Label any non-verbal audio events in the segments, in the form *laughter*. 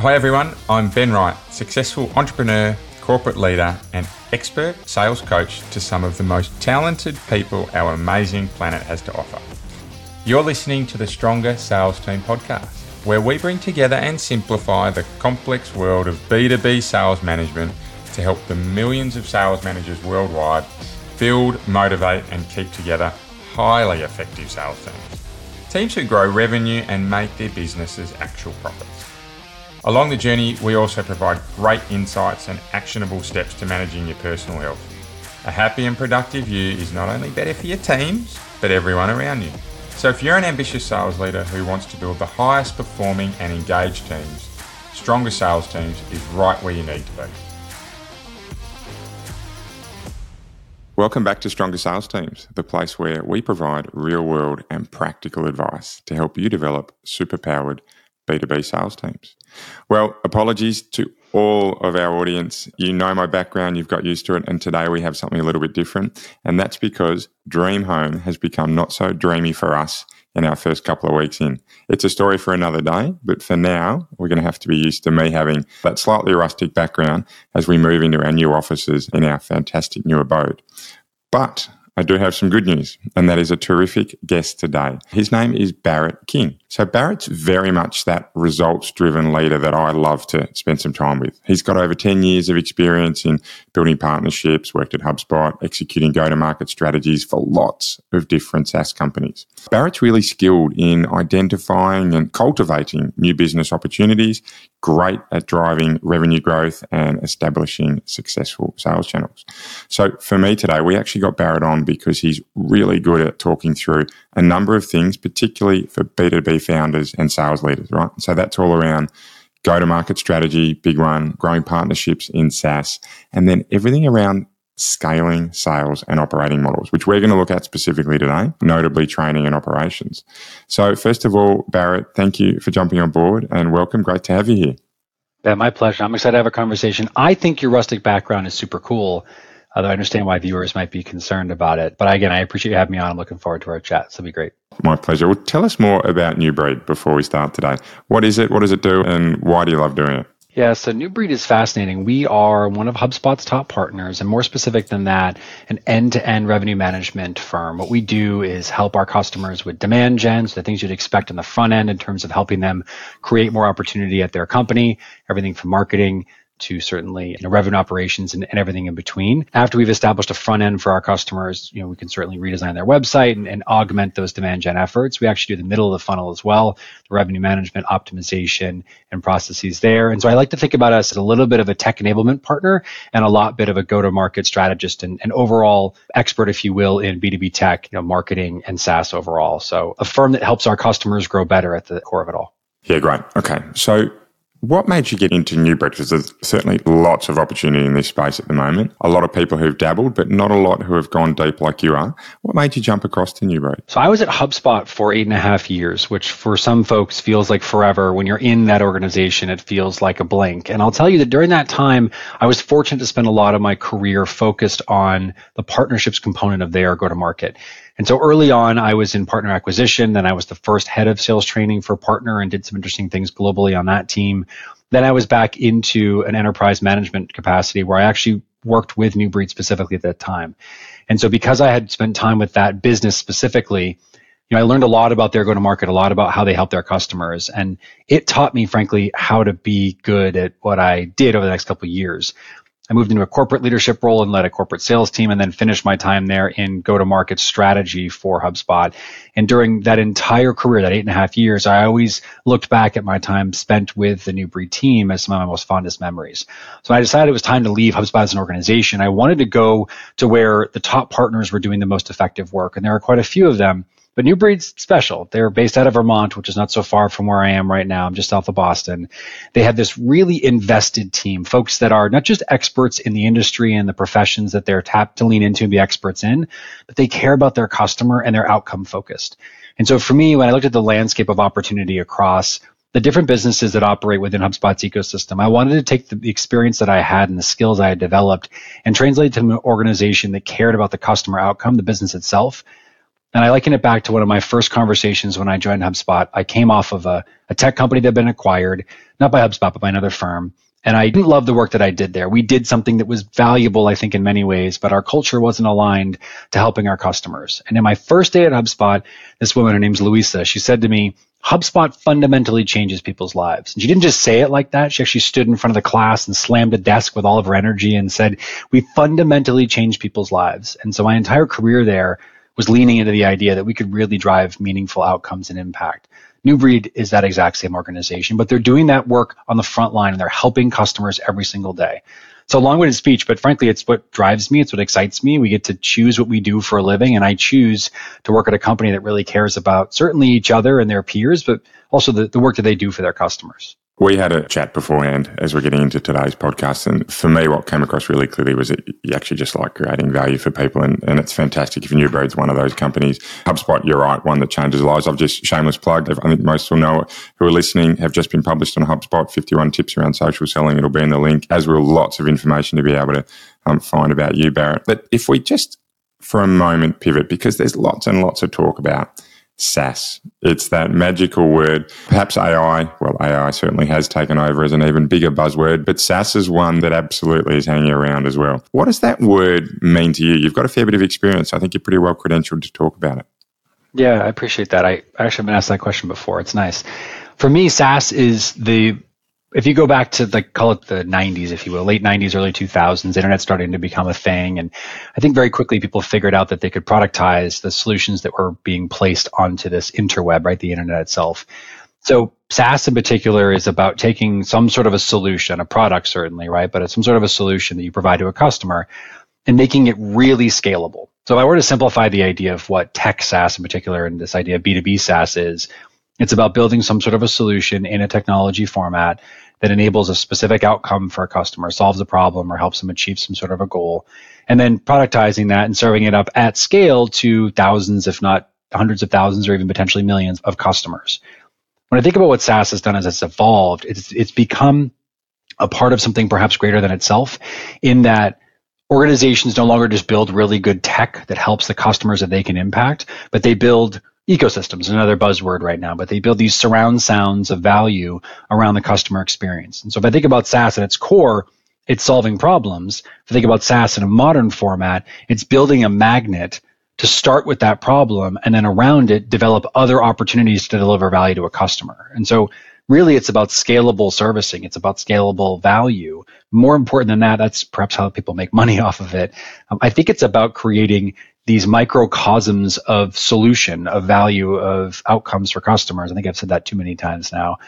Hi everyone, I'm Ben Wright, successful entrepreneur, corporate leader, and expert sales coach to some of the most talented people our amazing planet has to offer. You're listening to the Stronger Sales Team podcast, where we bring together and simplify the complex world of B2B sales management to help the millions of sales managers worldwide build, motivate, and keep together highly effective sales teams. Teams who grow revenue and make their businesses actual profits. Along the journey, we also provide great insights and actionable steps to managing your personal health. A happy and productive you is not only better for your teams, but everyone around you. So if you're an ambitious sales leader who wants to build the highest performing and engaged teams, Stronger Sales Teams is right where you need to be. Welcome back to Stronger Sales Teams, the place where we provide real world and practical advice to help you develop superpowered B2B sales teams. Well, apologies to all of our audience. You know my background, you've got used to it, and today we have something a little bit different. And that's because Dream Home has become not so dreamy for us in our first couple of weeks in. It's a story for another day, but for now, we're going to have to be used to me having that slightly rustic background as we move into our new offices in our fantastic new abode. But I do have some good news, and that is a terrific guest today. His name is Barrett King. So, Barrett's very much that results driven leader that I love to spend some time with. He's got over 10 years of experience in building partnerships, worked at HubSpot, executing go to market strategies for lots of different SaaS companies. Barrett's really skilled in identifying and cultivating new business opportunities, great at driving revenue growth and establishing successful sales channels. So, for me today, we actually got Barrett on because he's really good at talking through a number of things, particularly for B2B founders and sales leaders, right? So that's all around go to market strategy, big one, growing partnerships in SaaS, and then everything around scaling sales and operating models, which we're going to look at specifically today, notably training and operations. So, first of all, Barrett, thank you for jumping on board and welcome. Great to have you here. Yeah, my pleasure. I'm excited to have a conversation. I think your rustic background is super cool although I understand why viewers might be concerned about it. But again, I appreciate you having me on. I'm looking forward to our chat. So it'll be great. My pleasure. Well, tell us more about New Breed before we start today. What is it? What does it do? And why do you love doing it? Yeah, so New Breed is fascinating. We are one of HubSpot's top partners, and more specific than that, an end to end revenue management firm. What we do is help our customers with demand gen, so the things you'd expect on the front end in terms of helping them create more opportunity at their company, everything from marketing to certainly you know, revenue operations and, and, everything in between. After we've established a front end for our customers, you know, we can certainly redesign their website and, and augment those demand gen efforts. We actually do the middle of the funnel as well, the revenue management optimization and processes there. And so I like to think about us as a little bit of a tech enablement partner and a lot bit of a go-to-market strategist and, and overall expert, if you will, in B2B tech, you know, marketing and SaaS overall. So a firm that helps our customers grow better at the core of it all. Yeah, great. Okay. So what made you get into New? Because there's certainly lots of opportunity in this space at the moment. A lot of people who've dabbled, but not a lot who have gone deep like you are. What made you jump across to New Breed? So I was at HubSpot for eight and a half years, which for some folks feels like forever. When you're in that organization, it feels like a blink. And I'll tell you that during that time, I was fortunate to spend a lot of my career focused on the partnerships component of their go to market. And so early on, I was in partner acquisition. Then I was the first head of sales training for partner and did some interesting things globally on that team. Then I was back into an enterprise management capacity where I actually worked with New Breed specifically at that time. And so because I had spent time with that business specifically, you know, I learned a lot about their go to market, a lot about how they help their customers. And it taught me, frankly, how to be good at what I did over the next couple of years. I moved into a corporate leadership role and led a corporate sales team and then finished my time there in go to market strategy for HubSpot. And during that entire career, that eight and a half years, I always looked back at my time spent with the New Breed team as some of my most fondest memories. So I decided it was time to leave HubSpot as an organization. I wanted to go to where the top partners were doing the most effective work. And there are quite a few of them. But New Breed's special. They're based out of Vermont, which is not so far from where I am right now. I'm just south of Boston. They have this really invested team, folks that are not just experts in the industry and the professions that they're tapped to lean into and be experts in, but they care about their customer and they're outcome focused. And so for me, when I looked at the landscape of opportunity across the different businesses that operate within HubSpot's ecosystem. I wanted to take the experience that I had and the skills I had developed and translate it to an organization that cared about the customer outcome, the business itself, And I liken it back to one of my first conversations when I joined HubSpot. I came off of a, a tech company that had been acquired, not by HubSpot, but by another firm. And I didn't love the work that I did there. We did something that was valuable, I think, in many ways, but our culture wasn't aligned to helping our customers. And in my first day at HubSpot, this woman, her name's Louisa, she said to me, HubSpot fundamentally changes people's lives. And she didn't just say it like that. She actually stood in front of the class and slammed a desk with all of her energy and said, we fundamentally change people's lives. And so my entire career there was leaning into the idea that we could really drive meaningful outcomes and impact. New Breed is that exact same organization, but they're doing that work on the front line and they're helping customers every single day. So long-winded speech, but frankly, it's what drives me. It's what excites me. We get to choose what we do for a living, and I choose to work at a company that really cares about certainly each other and their peers, but also the, the work that they do for their customers. We had a chat beforehand as we're getting into today's podcast. And for me, what came across really clearly was that you actually just like creating value for people. And, and it's fantastic if New Breed's one of those companies. HubSpot, you're right, one that changes lives. I've just shameless plug. I think most will know who are listening have just been published on HubSpot 51 tips around social selling. It'll be in the link, as will lots of information to be able to um, find about you, Barrett. But if we just for a moment pivot, because there's lots and lots of talk about SaaS. It's that magical word. Perhaps AI, well, AI certainly has taken over as an even bigger buzzword, but SaaS is one that absolutely is hanging around as well. What does that word mean to you? You've got a fair bit of experience. I think you're pretty well credentialed to talk about it. Yeah, I appreciate that. I actually have been asked that question before. It's nice. For me, SaaS is the if you go back to like call it the 90s if you will late 90s early 2000s internet starting to become a thing and i think very quickly people figured out that they could productize the solutions that were being placed onto this interweb right the internet itself so SaaS in particular is about taking some sort of a solution, a product certainly, right? But it's some sort of a solution that you provide to a customer and making it really scalable. So if I were to simplify the idea of what tech SaaS in particular and this idea of B2B SaaS is, it's about building some sort of a solution in a technology format that enables a specific outcome for a customer, solves a problem, or helps them achieve some sort of a goal. And then productizing that and serving it up at scale to thousands, if not hundreds of thousands, or even potentially millions of customers. When I think about what SaaS has done as it's evolved, it's, it's become a part of something perhaps greater than itself in that organizations no longer just build really good tech that helps the customers that they can impact, but they build ecosystems, another buzzword right now, but they build these surround sounds of value around the customer experience. And so if I think about SaaS at its core, it's solving problems. If I think about SaaS in a modern format, it's building a magnet to start with that problem and then around it develop other opportunities to deliver value to a customer. And so really it's about scalable servicing. It's about scalable value. More important than that, that's perhaps how people make money *laughs* off of it. Um, I think it's about creating these microcosms of solution, of value, of outcomes for customers. I think I've said that too many times now,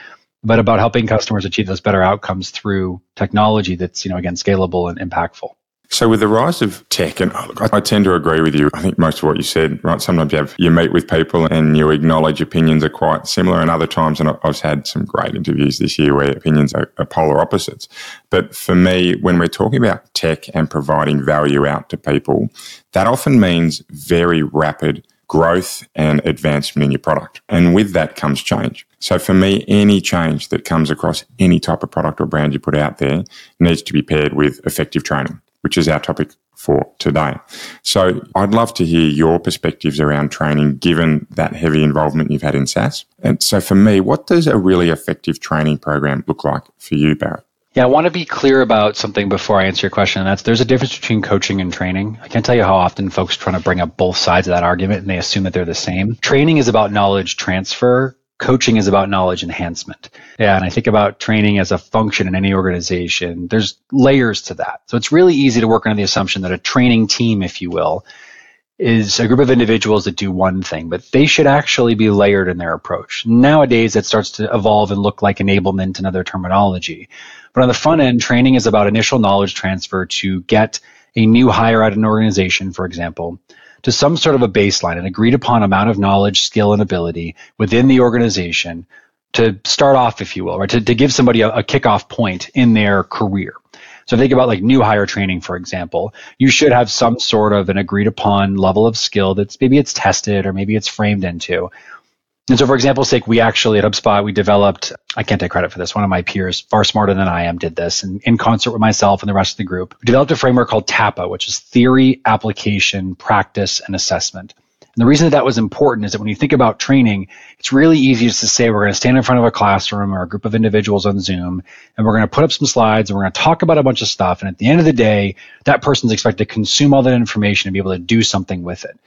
but about helping customers achieve those better outcomes through technology that's, you know, again, scalable and impactful. So with the rise of tech, and oh, I tend to agree with you. I think most of what you said, right? Sometimes you have you meet with people and you acknowledge opinions are quite similar, and other times, and I've had some great interviews this year where opinions are, are polar opposites. But for me, when we're talking about tech and providing value out to people, that often means very rapid growth and advancement in your product. And with that comes change. So for me, any change that comes across any type of product or brand you put out there needs to be paired with effective training which is our topic for today. So I'd love to hear your perspectives around training given that heavy involvement you've had in SaaS. And so for me, what does a really effective training program look like for you, Barrett? Yeah, I want to be clear about something before I answer your question. And that's there's a difference between coaching and training. I can't tell you how often folks trying to bring up both sides of that argument and they assume that they're the same. Training is about knowledge transfer coaching is about knowledge enhancement. And I think about training as a function in any organization. There's layers to that. So it's really easy to work under the assumption that a training team, if you will, is a group of individuals that do one thing, but they should actually be layered in their approach. Nowadays, it starts to evolve and look like enablement and other terminology. But on the front end, training is about initial knowledge transfer to get a new hire at an organization, for example, to some sort of a baseline, an agreed upon amount of knowledge, skill, and ability within the organization to start off, if you will, right? To, to give somebody a, a kickoff point in their career. So think about like new hire training, for example. You should have some sort of an agreed upon level of skill that's maybe it's tested or maybe it's framed into and so, for example's sake, we actually at HubSpot, we developed, I can't take credit for this, one of my peers, far smarter than I am, did this. And in concert with myself and the rest of the group, we developed a framework called TAPA, which is theory, application, practice, and assessment. And the reason that that was important is that when you think about training, it's really easy just to say we're going to stand in front of a classroom or a group of individuals on Zoom and we're going to put up some slides and we're going to talk about a bunch of stuff. And at the end of the day, that person's expected to consume all that information and be able to do something with it.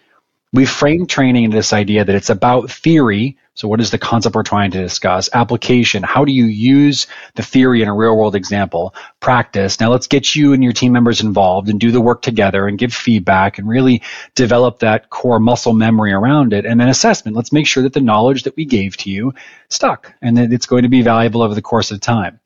We frame training into this idea that it's about theory so, what is the concept we're trying to discuss? Application. How do you use the theory in a real world example? Practice. Now, let's get you and your team members involved and do the work together and give feedback and really develop that core muscle memory around it. And then assessment. Let's make sure that the knowledge that we gave to you stuck and that it's going to be valuable over the course of time.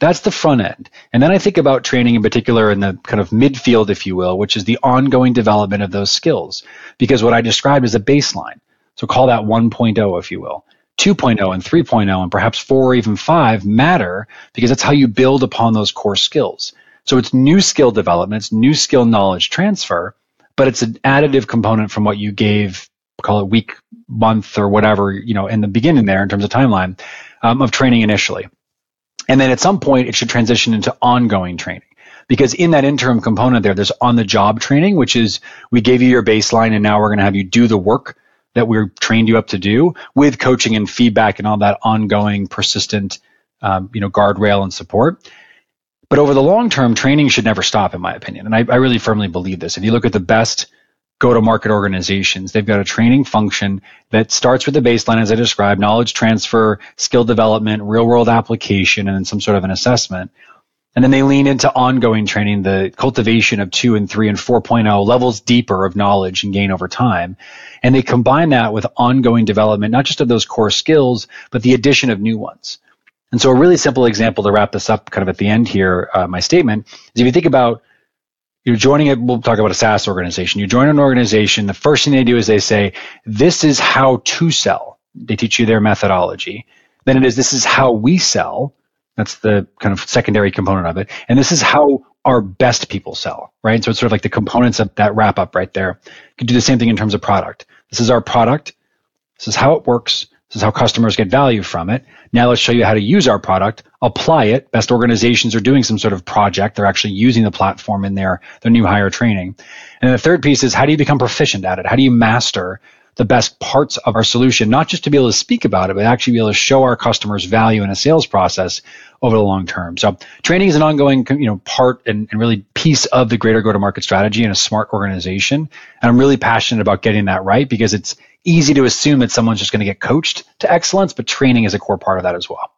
That's the front end. And then I think about training in particular in the kind of midfield, if you will, which is the ongoing development of those skills. Because what I described is a baseline. So call that 1.0, if you will. 2.0 and 3.0 and perhaps 4 or even 5 matter because that's how you build upon those core skills. So it's new skill development, it's new skill knowledge transfer, but it's an additive component from what you gave, call it week, month, or whatever, you know, in the beginning there in terms of timeline um, of training initially. And then at some point, it should transition into ongoing training. Because in that interim component there, there's on the job training, which is we gave you your baseline and now we're going to have you do the work that we're trained you up to do with coaching and feedback and all that ongoing persistent um, you know guardrail and support. But over the long term training should never stop in my opinion. And I, I really firmly believe this. If you look at the best go to market organizations they've got a training function that starts with the baseline as i described knowledge transfer skill development real world application and then some sort of an assessment and then they lean into ongoing training, the cultivation of two and three and 4.0 levels deeper of knowledge and gain over time. And they combine that with ongoing development, not just of those core skills, but the addition of new ones. And so a really simple example to wrap this up kind of at the end here, uh, my statement, is if you think about you're joining it, we'll talk about a SaaS organization. You join an organization, the first thing they do is they say, this is how to sell. They teach you their methodology. Then it is, this is how we sell. That's the kind of secondary component of it. And this is how our best people sell, right? So it's sort of like the components of that wrap up right there. You can do the same thing in terms of product. This is our product. This is how it works. This is how customers get value from it. Now let's show you how to use our product, apply it. Best organizations are doing some sort of project. They're actually using the platform in their, their new hire training. And the third piece is how do you become proficient at it? How do you master the best parts of our solution, not just to be able to speak about it, but actually be able to show our customers value in a sales process over the long term. So training is an ongoing, you know, part and, and really piece of the greater go-to-market strategy in a smart organization. And I'm really passionate about getting that right because it's easy to assume that someone's just going to get coached to excellence, but training is a core part of that as well.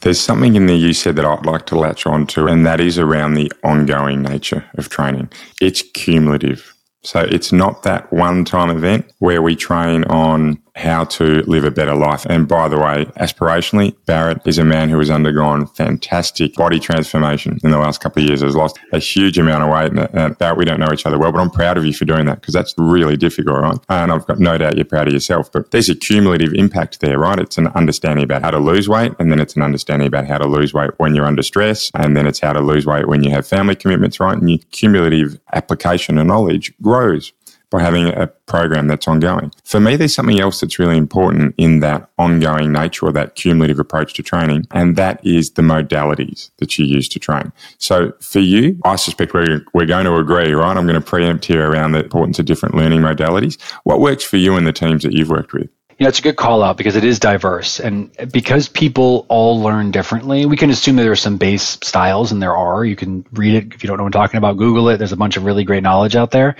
There's something in there you said that I'd like to latch on to, and that is around the ongoing nature of training. It's cumulative. So it's not that one time event where we train on how to live a better life. And by the way, aspirationally, Barrett is a man who has undergone fantastic body transformation in the last couple of years. Has lost a huge amount of weight. And uh, Barrett, we don't know each other well, but I'm proud of you for doing that because that's really difficult, right? And I've got no doubt you're proud of yourself. But there's a cumulative impact there, right? It's an understanding about how to lose weight, and then it's an understanding about how to lose weight when you're under stress, and then it's how to lose weight when you have family commitments, right? And your cumulative application of knowledge grows by having a program that's ongoing. For me, there's something else that's really important in that ongoing nature or that cumulative approach to training, and that is the modalities that you use to train. So for you, I suspect we're, we're going to agree, right? I'm going to preempt here around the importance of different learning modalities. What works for you and the teams that you've worked with? You know, it's a good call out because it is diverse. And because people all learn differently, we can assume that there are some base styles, and there are. You can read it if you don't know what I'm talking about, Google it. There's a bunch of really great knowledge out there.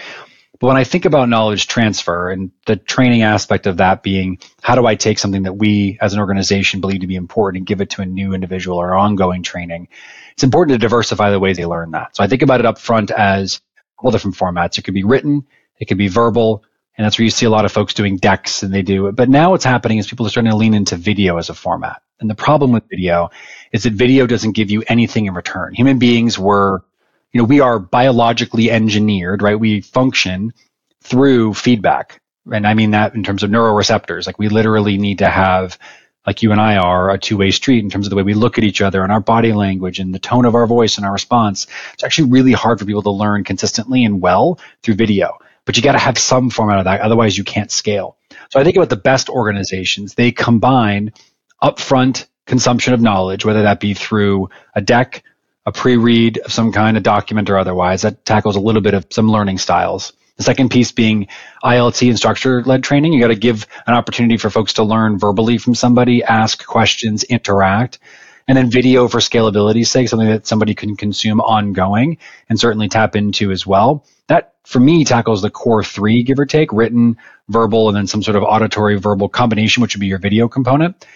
But when I think about knowledge transfer and the training aspect of that being how do I take something that we as an organization believe to be important and give it to a new individual or ongoing training, it's important to diversify the way they learn that. So I think about it up front as all different formats. It could be written, it could be verbal, and that's where you see a lot of folks doing decks and they do it. But now what's happening is people are starting to lean into video as a format. And the problem with video is that video doesn't give you anything in return. Human beings were you know, we are biologically engineered, right? We function through feedback. And I mean that in terms of neuroreceptors. Like we literally need to have, like you and I are, a two way street in terms of the way we look at each other and our body language and the tone of our voice and our response. It's actually really hard for people to learn consistently and well through video. But you got to have some format of that. Otherwise, you can't scale. So I think about the best organizations. They combine upfront consumption of knowledge, whether that be through a deck, a pre-read of some kind, a document or otherwise, that tackles a little bit of some learning styles. The second piece being ILT instructor led training. You got to give an opportunity for folks to learn verbally from somebody, ask questions, interact. And then video for scalability's sake, something that somebody can consume ongoing and certainly tap into as well. That for me tackles the core three, give or take, written, verbal, and then some sort of auditory verbal combination, which would be your video component.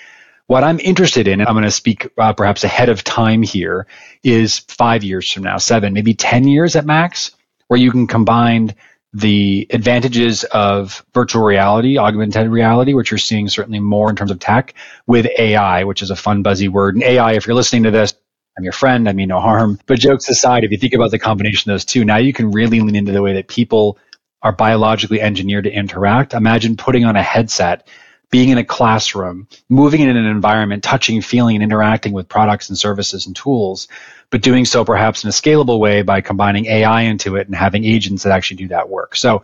What I'm interested in, and I'm going to speak uh, perhaps ahead of time here, is five years from now, seven, maybe 10 years at max, where you can combine the advantages of virtual reality, augmented reality, which you're seeing certainly more in terms of tech, with AI, which is a fun, buzzy word. And AI, if you're listening to this, I'm your friend, I mean no harm. But jokes aside, if you think about the combination of those two, now you can really lean into the way that people are biologically engineered to interact. Imagine putting on a headset being in a classroom, moving in an environment, touching, feeling, and interacting with products and services and tools, but doing so perhaps in a scalable way by combining AI into it and having agents that actually do that work. So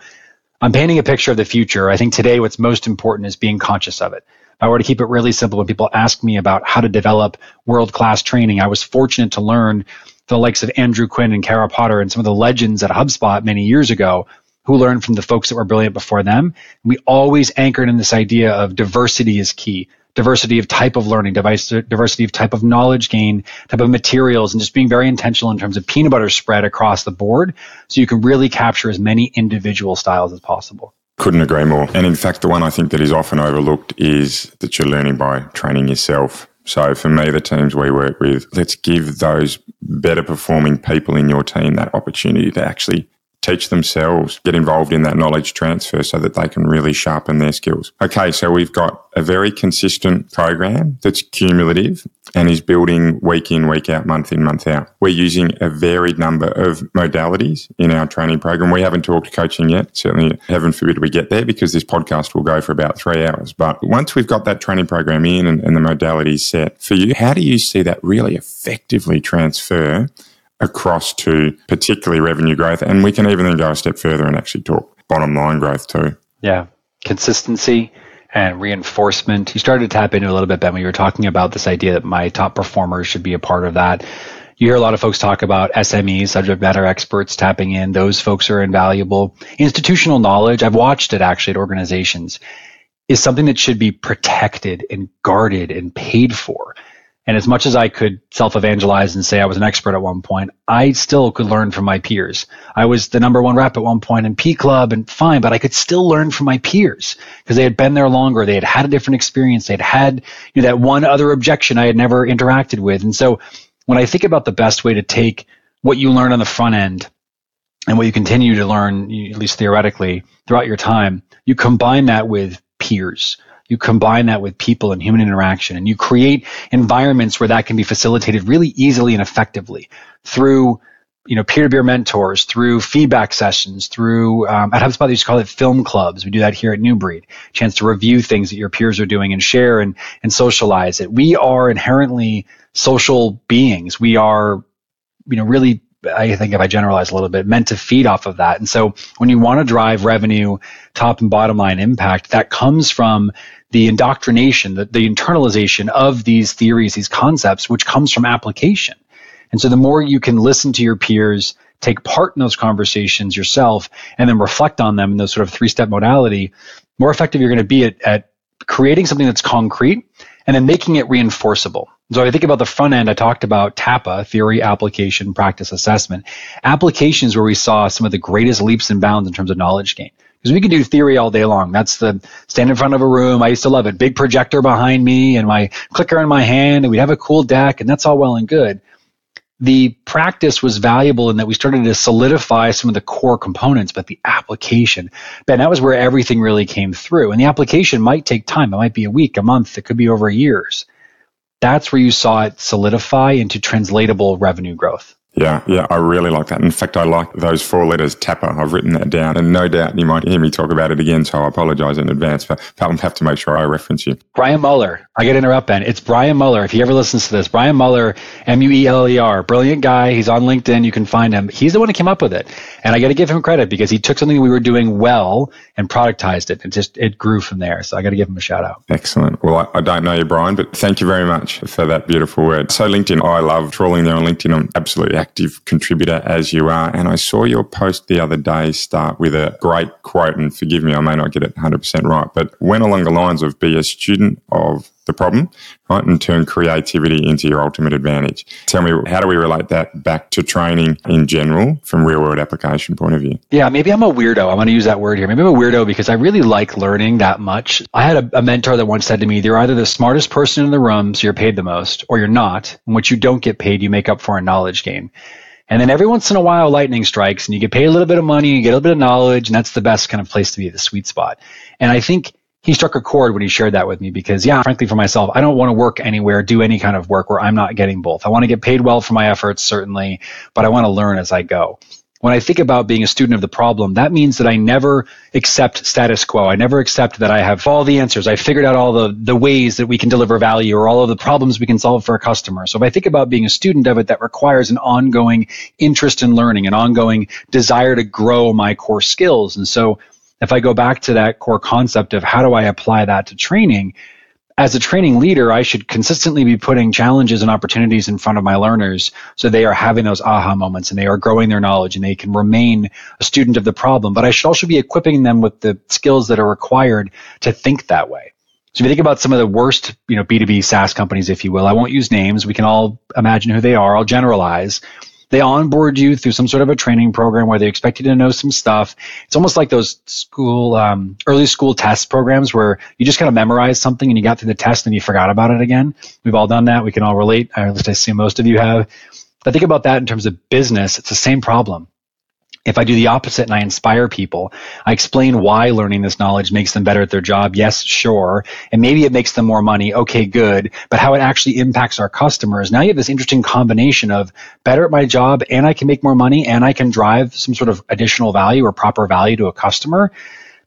I'm painting a picture of the future. I think today what's most important is being conscious of it. I were to keep it really simple, when people ask me about how to develop world class training, I was fortunate to learn the likes of Andrew Quinn and Kara Potter and some of the legends at HubSpot many years ago who learned from the folks that were brilliant before them. We always anchored in this idea of diversity is key. Diversity of type of learning, device, diversity of type of knowledge gain, type of materials, and just being very intentional in terms of peanut butter spread across the board so you can really capture as many individual styles as possible. Couldn't agree more. And in fact, the one I think that is often overlooked is that you're learning by training yourself. So for me, the teams we work with, let's give those better performing people in your team that opportunity to actually teach themselves, get involved in that knowledge transfer so that they can really sharpen their skills. Okay, so we've got a very consistent program that's cumulative and is building week in, week out, month in, month out. We're using a varied number of modalities in our training program. We haven't talked coaching yet. Certainly, heaven forbid we get there because this podcast will go for about three hours. But once we've got that training program in and, and the modalities set for you, how do you see that really effectively transfer across to particularly revenue growth. And we can even then go a step further and actually talk bottom line growth too. Yeah. Consistency and reinforcement. You started to tap into a little bit, Ben, when you were talking about this idea that my top performers should be a part of that. You hear a lot of folks talk about SMEs, subject matter experts tapping in. Those folks are invaluable. Institutional knowledge, I've watched it actually at organizations, is something that should be protected and guarded and paid for. And as much as I could self evangelize and say I was an expert at one point, I still could learn from my peers. I was the number one rep at one point in P Club and fine, but I could still learn from my peers because they had been there longer. They had had a different experience. They'd had you know, that one other objection I had never interacted with. And so when I think about the best way to take what you learn on the front end and what you continue to learn, at least theoretically, throughout your time, you combine that with peers you combine that with people and human interaction, and you create environments where that can be facilitated really easily and effectively through you know peer-to-peer mentors through feedback sessions through um, at hubspot they used to call it film clubs. We do that here at new breed chance to review things that your peers are doing and share and and socialize it. We are inherently social beings. We are you know really I think if I generalize a little bit, meant to feed off of that. And so when you want to drive revenue, top and bottom line impact, that comes from the indoctrination, the, the internalization of these theories, these concepts, which comes from application. And so the more you can listen to your peers, take part in those conversations yourself, and then reflect on them in those sort of three step modality, more effective you're going to be at, at creating something that's concrete and then making it reinforceable. So I think about the front end, I talked about TAPA, theory, application, practice, assessment. Applications where we saw some of the greatest leaps and bounds in terms of knowledge gain. Because we can do theory all day long. That's the stand in front of a room. I used to love it. Big projector behind me and my clicker in my hand, and we'd have a cool deck, and that's all well and good. The practice was valuable in that we started to solidify some of the core components, but the application, Ben, that was where everything really came through. And the application might take time. It might be a week, a month, it could be over years. That's where you saw it solidify into translatable revenue growth. Yeah, yeah, I really like that. In fact, I like those four letters, TAPA. I've written that down, and no doubt you might hear me talk about it again, so I apologize in advance, but I'll have to make sure I reference you. Brian Mueller. I get to interrupt, Ben. It's Brian Mueller. If he ever listens to this, Brian Mueller, M U E L E R, brilliant guy. He's on LinkedIn. You can find him. He's the one who came up with it. And I got to give him credit because he took something we were doing well and productized it. It just, it grew from there. So I got to give him a shout out. Excellent. Well, I, I don't know you, Brian, but thank you very much for that beautiful word. So, LinkedIn, I love trawling there on LinkedIn. I'm absolutely active contributor as you are. And I saw your post the other day start with a great quote, and forgive me, I may not get it 100% right, but went along the lines of be a student of the problem, right? And turn creativity into your ultimate advantage. Tell me, how do we relate that back to training in general from real world application point of view? Yeah, maybe I'm a weirdo. I'm going to use that word here. Maybe I'm a weirdo because I really like learning that much. I had a, a mentor that once said to me, you're either the smartest person in the room, so you're paid the most, or you're not. In which you don't get paid, you make up for a knowledge gain. And then every once in a while, lightning strikes and you get paid a little bit of money, you get a little bit of knowledge, and that's the best kind of place to be, the sweet spot. And I think he struck a chord when he shared that with me because yeah frankly for myself i don't want to work anywhere do any kind of work where i'm not getting both. I want to get paid well for my efforts certainly but i want to learn as i go. When i think about being a student of the problem that means that i never accept status quo. I never accept that i have all the answers. I figured out all the, the ways that we can deliver value or all of the problems we can solve for a customer. So if i think about being a student of it that requires an ongoing interest in learning an ongoing desire to grow my core skills. And so if I go back to that core concept of how do I apply that to training, as a training leader, I should consistently be putting challenges and opportunities in front of my learners so they are having those aha moments and they are growing their knowledge and they can remain a student of the problem. But I should also be equipping them with the skills that are required to think that way. So if you think about some of the worst, you know, B2B SaaS companies, if you will, I won't use names. We can all imagine who they are. I'll generalize. They onboard you through some sort of a training program where they expect you to know some stuff. It's almost like those school, um, early school test programs where you just kind of memorize something and you got through the test and you forgot about it again. We've all done that. We can all relate. At least I see most of you have. But think about that in terms of business. It's the same problem. If I do the opposite and I inspire people, I explain why learning this knowledge makes them better at their job. Yes, sure. And maybe it makes them more money. Okay, good. But how it actually impacts our customers. Now you have this interesting combination of better at my job and I can make more money and I can drive some sort of additional value or proper value to a customer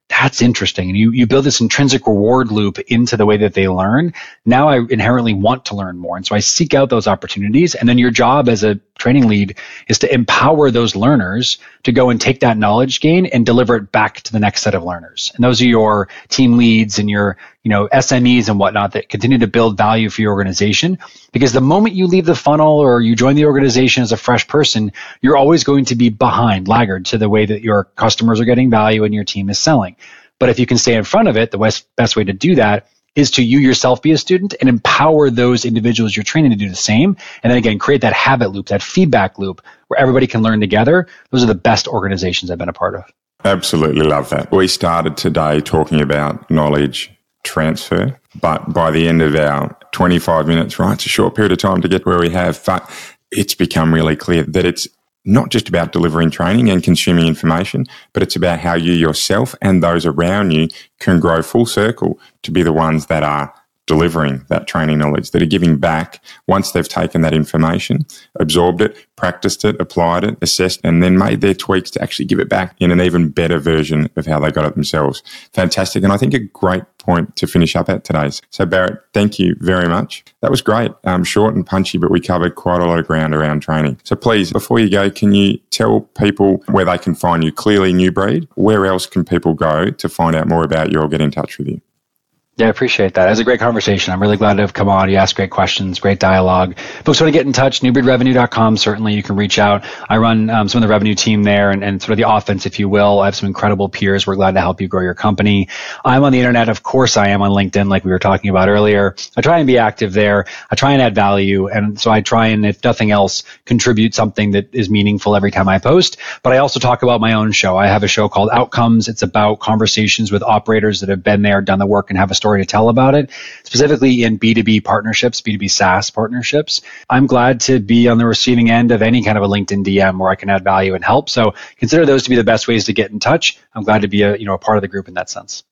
that's interesting. And you, you build this intrinsic reward loop into the way that they learn. Now I inherently want to learn more. And so I seek out those opportunities. And then your job as a training lead is to empower those learners to go and take that knowledge gain and deliver it back to the next set of learners. And those are your team leads and your, you know, SMEs and whatnot that continue to build value for your organization. Because the moment you leave the funnel or you join the organization as a fresh person, you're always going to be behind, laggard to the way that your customers are getting value and your team is selling. But if you can stay in front of it, the best, best way to do that is to you yourself be a student and empower those individuals you're training to do the same. And then again, create that habit loop, that feedback loop where everybody can learn together. Those are the best organizations I've been a part of. Absolutely love that. We started today talking about knowledge transfer, but by the end of our 25 minutes, right, it's a short period of time to get where we have, but it's become really clear that it's not just about delivering training and consuming information, but it's about how you yourself and those around you can grow full circle to be the ones that are delivering that training knowledge, that are giving back once they've taken that information, absorbed it, practiced it, applied it, assessed, and then made their tweaks to actually give it back in an even better version of how they got it themselves. Fantastic. And I think a great point to finish up at today. So, Barrett, thank you very much. That was great. Um, short and punchy, but we covered quite a lot of ground around training. So, please, before you go, can you tell people where they can find you? Clearly, New Breed. Where else can people go to find out more about you or get in touch with you? Yeah, I appreciate that. It was a great conversation. I'm really glad to have come on. You asked great questions, great dialogue. Folks want to get in touch, newbreedrevenue.com. Certainly you can reach out. I run um, some of the revenue team there and, and sort of the offense, if you will. I have some incredible peers. We're glad to help you grow your company. I'm on the internet. Of course I am on LinkedIn, like we were talking about earlier. I try and be active there. I try and add value. And so I try and, if nothing else, contribute something that is meaningful every time I post. But I also talk about my own show. I have a show called Outcomes. It's about conversations with operators that have been there, done the work, and have a story to tell about it, specifically in B2B partnerships, B2B SaaS partnerships. I'm glad to be on the receiving end of any kind of a LinkedIn DM where I can add value and help. So consider those to be the best ways to get in touch. I'm glad to be a, you know, a part of the group in that sense.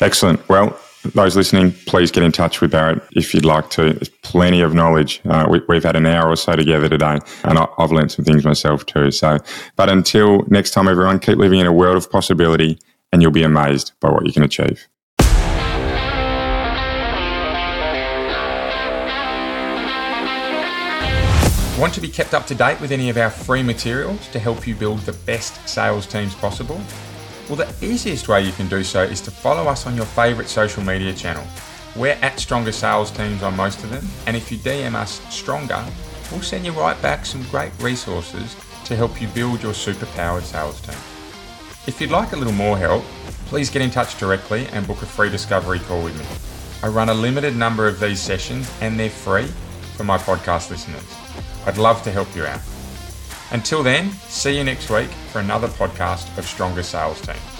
Excellent. Well, those listening, please get in touch with Barrett if you'd like to. There's plenty of knowledge. Uh, we, have had an hour or so together today, and I, I've learned some things myself too. So, but until next time, everyone, keep living in a world of possibility, and you'll be amazed by what you can achieve. Want to be kept up to date with any of our free materials to help you build the best sales teams possible? Well, the easiest way you can do so is to follow us on your favourite social media channel. We're at Stronger Sales Teams on most of them, and if you DM us Stronger, we'll send you right back some great resources to help you build your superpowered sales team. If you'd like a little more help, please get in touch directly and book a free discovery call with me. I run a limited number of these sessions and they're free for my podcast listeners. I'd love to help you out. Until then, see you next week for another podcast of Stronger Sales Teams.